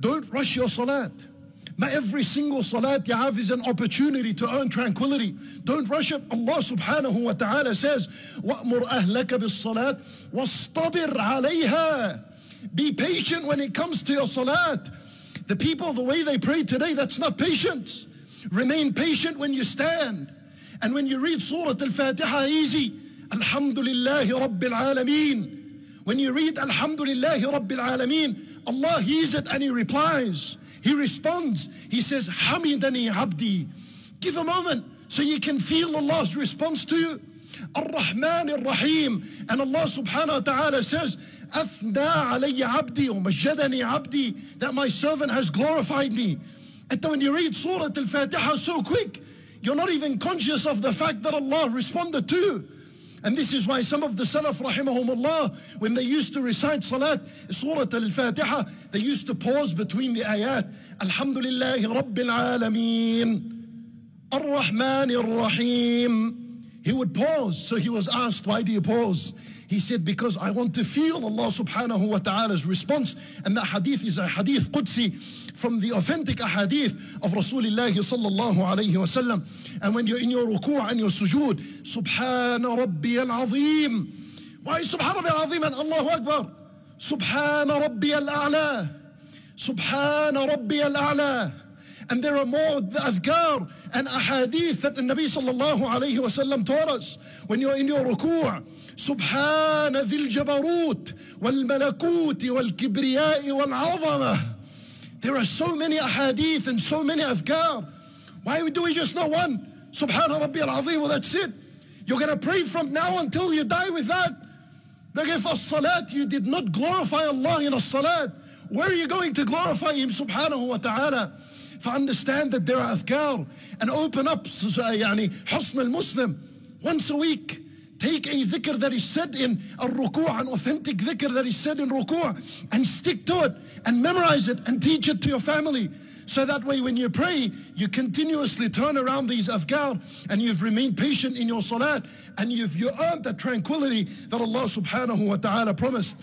Don't rush your salat. Not every single salat you have is an opportunity to earn tranquility. Don't rush it. Allah subhanahu wa ta'ala says, وَأْمُرْ أَهْلَكَ بِالصَّلَاةِ وَاصْطَبِرْ عَلَيْهَا Be patient when it comes to your salat. The people, the way they pray today, that's not patience. Remain patient when you stand. And when you read Surah Al-Fatiha easy, Alhamdulillahi Rabbil Alameen. When you read Alhamdulillahi Rabbil Alameen, Allah hears it and He replies. He responds. He says, Hamidani Abdi. Give a moment so you can feel Allah's response to you. Ar-Rahman Ar-Rahim. And Allah subhanahu wa ta'ala says, Athna alayya abdi or majadani abdi, that my servant has glorified me. And when you read Surah Al-Fatiha so quick, you're not even conscious of the fact that Allah responded to you. And this is why some of the Salaf, rahimahumullah, when they used to recite Salat, Surah Al-Fatiha, they used to pause between the ayat. Alhamdulillahi Rabbil Alameen. Ar-Rahman Ar-Rahim. He would pause. So he was asked, why do you pause? He said, because I want to feel Allah subhanahu wa ta'ala's response. And that hadith is a hadith Qudsi from the authentic ahadith of Rasulullah sallallahu alayhi wa sallam. And when you're in your ruku' and your sujood, Subhana Rabbi al-Azim. Why Subhana Rabbi al-Azim and Allahu Akbar? Subhana Rabbi al-A'la. Subhana Rabbi al-A'la. And there are more adhkar and ahadith that the Nabi sallallahu alayhi wa sallam taught us. When you're in your ruku', سبحان ذي الجبروت والملكوت والكبرياء والعظمه there are so many ahadith and so many adhkar. Why do we just know one? Subhana Rabbi al-Azim, well that's it. You're going to pray from now until you die with that. Like if a salat, you did not glorify Allah in a salat, where are you going to glorify Him subhanahu wa ta'ala? فاندرستاند ذات ذير اذكار and open up يعني حصن المسلم once a week take a dhikr that is said in al-ruku', an authentic dhikr that is said in ruku' and stick to it and memorize it and teach it to your family. So that way when you pray, you continuously turn around these adhkar and you've remained patient in your salat and you've you earned the tranquility that Allah subhanahu wa ta'ala promised.